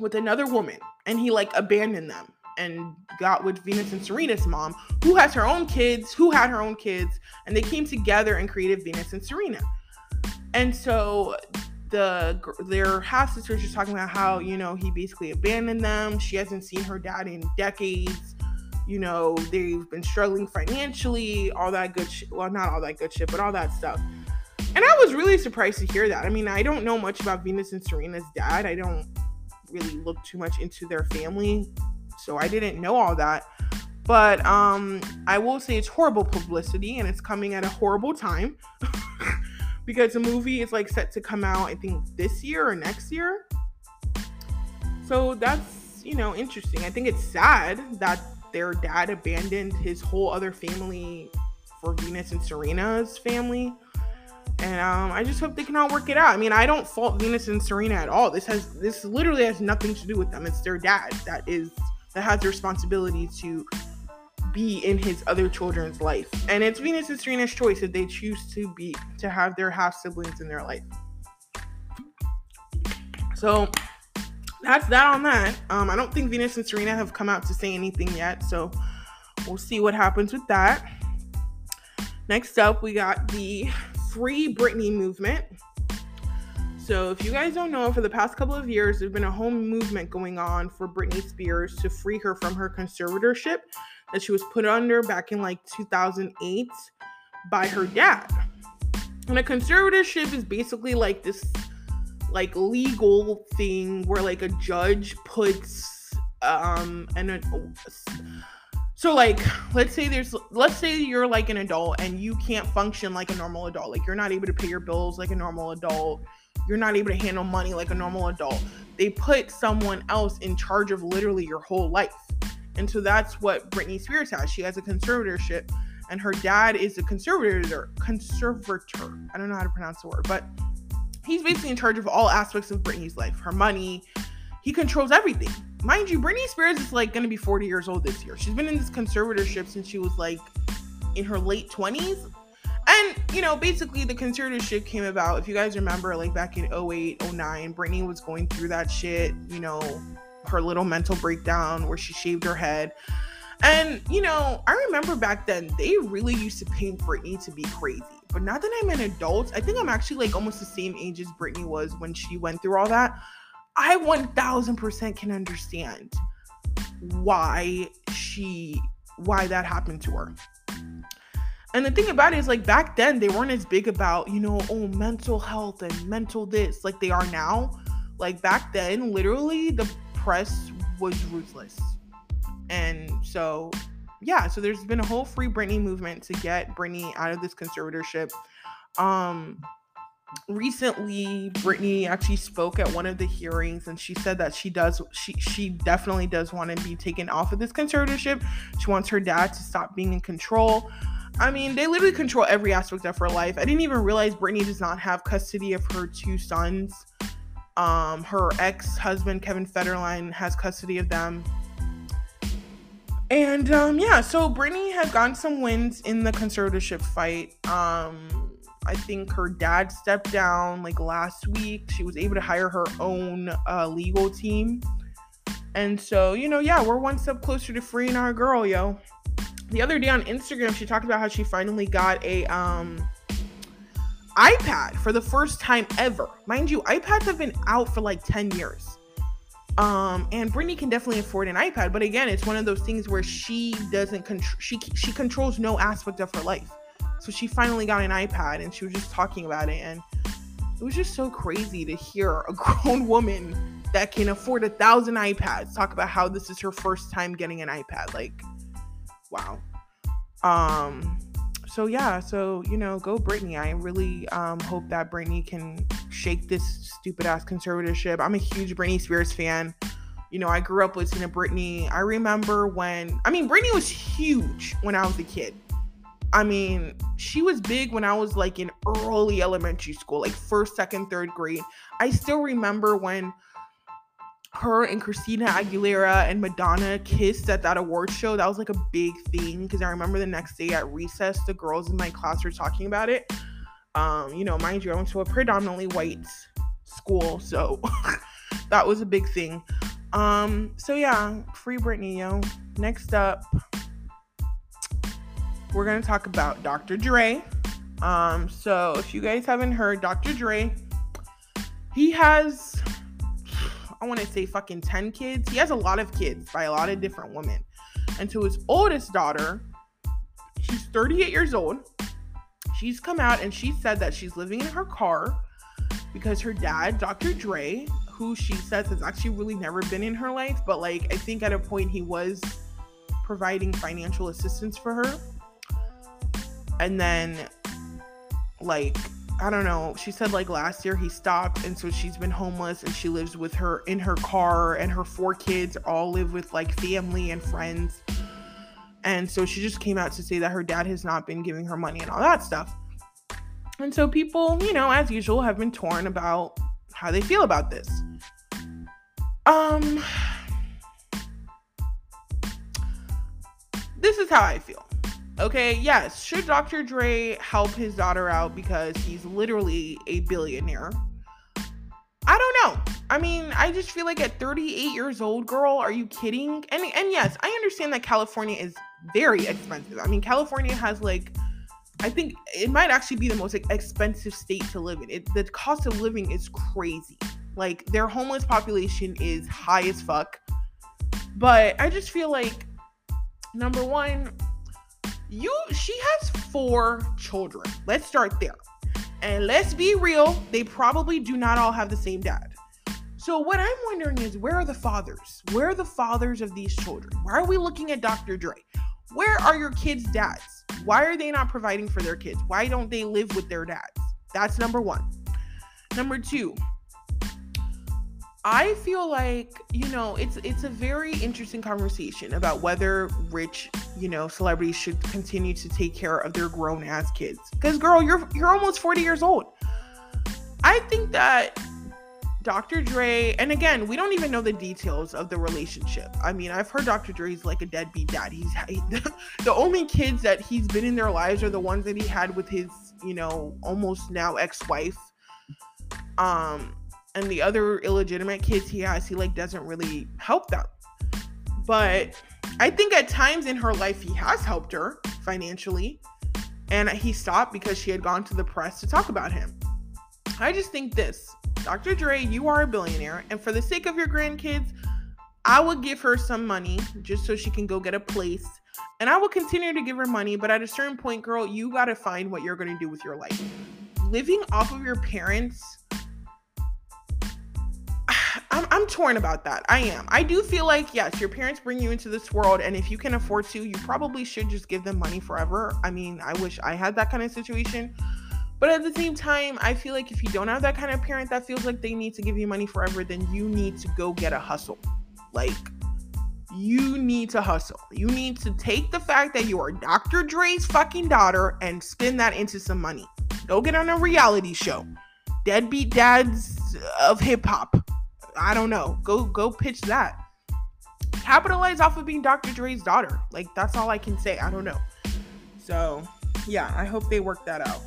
with another woman and he like abandoned them and got with Venus and Serena's mom, who has her own kids, who had her own kids, and they came together and created Venus and Serena. And so the their half sisters just talking about how you know he basically abandoned them. She hasn't seen her dad in decades. You know they've been struggling financially, all that good shit. Well, not all that good shit, but all that stuff. And I was really surprised to hear that. I mean, I don't know much about Venus and Serena's dad. I don't really look too much into their family, so I didn't know all that. But um, I will say it's horrible publicity, and it's coming at a horrible time. because the movie is like set to come out, I think this year or next year. So that's, you know, interesting. I think it's sad that their dad abandoned his whole other family for Venus and Serena's family. And um, I just hope they can all work it out. I mean, I don't fault Venus and Serena at all. This has this literally has nothing to do with them. It's their dad that is that has the responsibility to be in his other children's life. And it's Venus and Serena's choice if they choose to be to have their half siblings in their life. So that's that on that. Um, I don't think Venus and Serena have come out to say anything yet, so we'll see what happens with that. Next up, we got the Free Britney movement. So, if you guys don't know, for the past couple of years, there's been a whole movement going on for Britney Spears to free her from her conservatorship that she was put under back in like 2008 by her dad. And a conservatorship is basically like this like legal thing where like a judge puts um and so like let's say there's let's say you're like an adult and you can't function like a normal adult like you're not able to pay your bills like a normal adult you're not able to handle money like a normal adult they put someone else in charge of literally your whole life and so that's what Britney Spears has. She has a conservatorship, and her dad is a conservator. Conservator. I don't know how to pronounce the word, but he's basically in charge of all aspects of Britney's life, her money. He controls everything. Mind you, Britney Spears is like gonna be 40 years old this year. She's been in this conservatorship since she was like in her late 20s. And, you know, basically the conservatorship came about, if you guys remember, like back in 08, 09, Britney was going through that shit, you know, her little mental breakdown where she shaved her head. And, you know, I remember back then they really used to paint Britney to be crazy. But now that I'm an adult, I think I'm actually like almost the same age as Britney was when she went through all that. I 1000% can understand why she, why that happened to her. And the thing about it is, like, back then, they weren't as big about, you know, oh, mental health and mental this like they are now. Like, back then, literally, the press was ruthless. And so, yeah, so there's been a whole free Britney movement to get Britney out of this conservatorship. Um, recently Britney actually spoke at one of the hearings and she said that she does she she definitely does want to be taken off of this conservatorship. She wants her dad to stop being in control. I mean, they literally control every aspect of her life. I didn't even realize Britney does not have custody of her two sons. Um, her ex husband, Kevin Federline, has custody of them. And um, yeah, so Britney has gotten some wins in the conservatorship fight. Um, I think her dad stepped down like last week. She was able to hire her own uh, legal team. And so, you know, yeah, we're one step closer to freeing our girl, yo. The other day on Instagram, she talked about how she finally got a um iPad for the first time ever. Mind you, iPads have been out for like 10 years. Um, and Britney can definitely afford an iPad, but again, it's one of those things where she doesn't control. She she controls no aspect of her life. So she finally got an iPad, and she was just talking about it, and it was just so crazy to hear a grown woman that can afford a thousand iPads talk about how this is her first time getting an iPad. Like, wow. Um, so yeah, so you know, go Britney. I really um, hope that Britney can shake this stupid ass conservatorship. I'm a huge Britney Spears fan. You know, I grew up listening to Britney. I remember when I mean Britney was huge when I was a kid. I mean, she was big when I was like in early elementary school, like first, second, third grade. I still remember when her and Christina Aguilera and Madonna kissed at that award show. That was like a big thing because I remember the next day at recess, the girls in my class were talking about it. Um, you know, mind you, I went to a predominantly white school, so that was a big thing. Um, so yeah, free Britney, yo. Next up, we're gonna talk about Dr. Dre. Um, so if you guys haven't heard, Dr. Dre, he has I want to say fucking 10 kids. He has a lot of kids by a lot of different women. And so his oldest daughter, she's 38 years old. She's come out and she said that she's living in her car because her dad, Dr. Dre, who she says has actually really never been in her life, but like I think at a point he was providing financial assistance for her. And then like I don't know. She said like last year he stopped and so she's been homeless and she lives with her in her car and her four kids all live with like family and friends. And so she just came out to say that her dad has not been giving her money and all that stuff. And so people, you know, as usual have been torn about how they feel about this. Um This is how I feel. Okay, yes, should Dr. Dre help his daughter out because he's literally a billionaire? I don't know. I mean, I just feel like at 38 years old, girl, are you kidding? And and yes, I understand that California is very expensive. I mean, California has like I think it might actually be the most expensive state to live in. It, the cost of living is crazy. Like their homeless population is high as fuck. But I just feel like number 1, you she has four children. Let's start there. And let's be real, they probably do not all have the same dad. So what I'm wondering is where are the fathers? Where are the fathers of these children? Why are we looking at Dr. Dre? Where are your kids' dads? Why are they not providing for their kids? Why don't they live with their dads? That's number 1. Number 2, I feel like, you know, it's it's a very interesting conversation about whether rich, you know, celebrities should continue to take care of their grown ass kids. Cuz girl, you're you're almost 40 years old. I think that Dr. Dre, and again, we don't even know the details of the relationship. I mean, I've heard Dr. Dre's like a deadbeat dad. He's the only kids that he's been in their lives are the ones that he had with his, you know, almost now ex-wife. Um, and the other illegitimate kids he has, he like doesn't really help them. But I think at times in her life he has helped her financially. And he stopped because she had gone to the press to talk about him. I just think this Dr. Dre, you are a billionaire. And for the sake of your grandkids, I would give her some money just so she can go get a place. And I will continue to give her money. But at a certain point, girl, you got to find what you're to do with your life. Living off of your parents I'm, I'm torn about that. I am. I do feel like, yes, your parents bring you into this world, and if you can afford to, you probably should just give them money forever. I mean, I wish I had that kind of situation. But at the same time, I feel like if you don't have that kind of parent that feels like they need to give you money forever, then you need to go get a hustle. Like, you need to hustle. You need to take the fact that you are Dr. Dre's fucking daughter and spin that into some money. Go get on a reality show. Deadbeat dads of hip hop. I don't know. Go go pitch that. Capitalize off of being Dr. Dre's daughter. Like that's all I can say. I don't know. So yeah, I hope they work that out.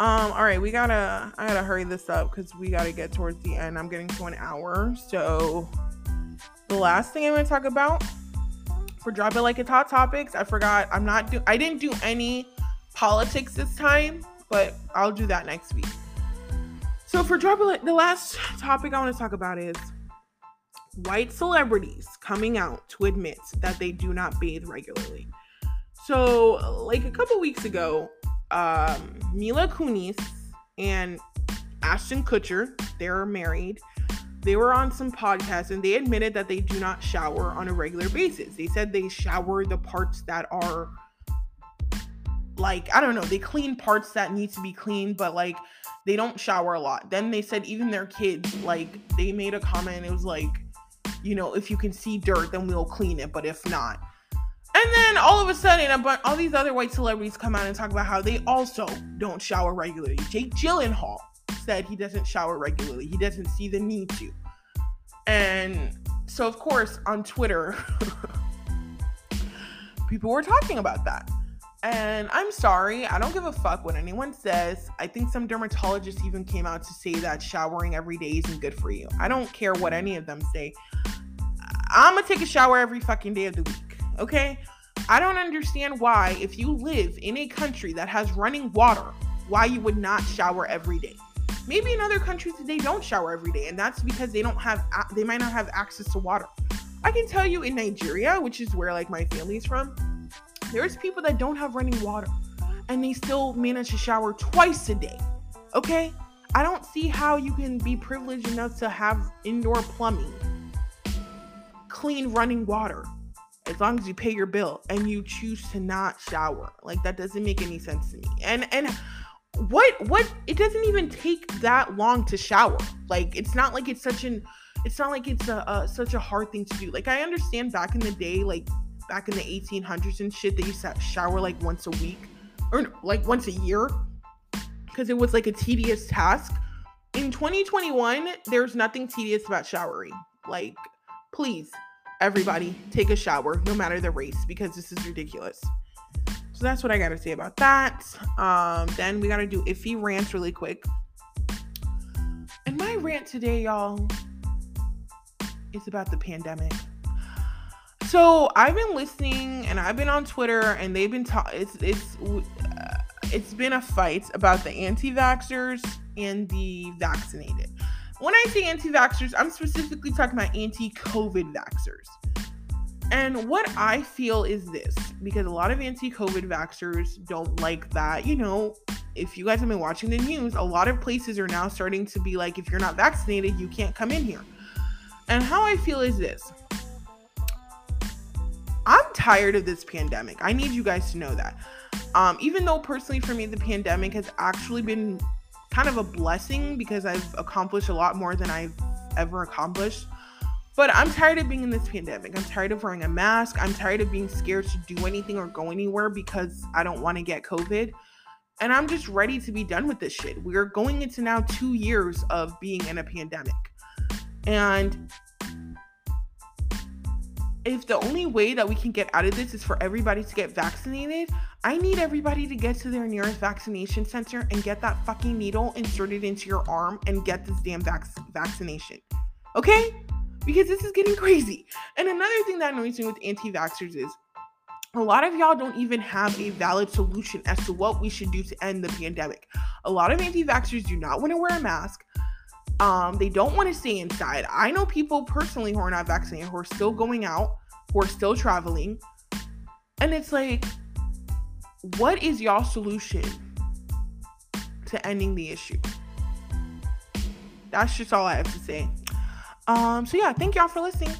Um, all right, we gotta I gotta hurry this up because we gotta get towards the end. I'm getting to an hour. So the last thing I'm gonna talk about for drop it like it's hot topics, I forgot I'm not do I didn't do any politics this time, but I'll do that next week. So for It, the last topic I want to talk about is white celebrities coming out to admit that they do not bathe regularly. So, like a couple weeks ago, um, Mila Kunis and Ashton Kutcher, they're married. They were on some podcast and they admitted that they do not shower on a regular basis. They said they shower the parts that are like I don't know, they clean parts that need to be cleaned, but like they don't shower a lot. Then they said even their kids, like they made a comment, it was like, you know, if you can see dirt, then we'll clean it, but if not. And then all of a sudden, a bunch, all these other white celebrities come out and talk about how they also don't shower regularly. Jake Gyllenhaal said he doesn't shower regularly. He doesn't see the need to. And so, of course, on Twitter, people were talking about that. And I'm sorry, I don't give a fuck what anyone says. I think some dermatologists even came out to say that showering every day isn't good for you. I don't care what any of them say. I'm gonna take a shower every fucking day of the week, okay? I don't understand why, if you live in a country that has running water, why you would not shower every day. Maybe in other countries they don't shower every day, and that's because they don't have, they might not have access to water. I can tell you in Nigeria, which is where like my family's from, there's people that don't have running water and they still manage to shower twice a day. Okay? I don't see how you can be privileged enough to have indoor plumbing, clean running water, as long as you pay your bill and you choose to not shower. Like that doesn't make any sense to me. And and what what it doesn't even take that long to shower. Like it's not like it's such an it's not like it's a, a such a hard thing to do. Like I understand back in the day, like back in the 1800s and shit, they used to shower like once a week or like once a year because it was like a tedious task. In 2021, there's nothing tedious about showering. Like, please, everybody, take a shower, no matter the race, because this is ridiculous. So that's what I gotta say about that. Um, then we gotta do iffy rants really quick. And my rant today, y'all, is about the pandemic. So I've been listening and I've been on Twitter and they've been talking. It's it's uh, it's been a fight about the anti-vaxxers and the vaccinated. When I say anti-vaxxers, I'm specifically talking about anti-COVID vaxxers. And what I feel is this because a lot of anti COVID vaxxers don't like that. You know, if you guys have been watching the news, a lot of places are now starting to be like, if you're not vaccinated, you can't come in here. And how I feel is this tired of this pandemic. I need you guys to know that. Um, even though personally for me, the pandemic has actually been kind of a blessing because I've accomplished a lot more than I've ever accomplished. But I'm tired of being in this pandemic. I'm tired of wearing a mask. I'm tired of being scared to do anything or go anywhere because I don't want to get COVID. And I'm just ready to be done with this shit. We're going into now two years of being in a pandemic. And if the only way that we can get out of this is for everybody to get vaccinated, I need everybody to get to their nearest vaccination center and get that fucking needle inserted into your arm and get this damn vac- vaccination. Okay? Because this is getting crazy. And another thing that annoys me with anti vaxxers is a lot of y'all don't even have a valid solution as to what we should do to end the pandemic. A lot of anti vaxxers do not want to wear a mask. Um, they don't want to stay inside. I know people personally who are not vaccinated who are still going out, who are still traveling. And it's like, what is y'all solution to ending the issue? That's just all I have to say. Um, so yeah, thank y'all for listening.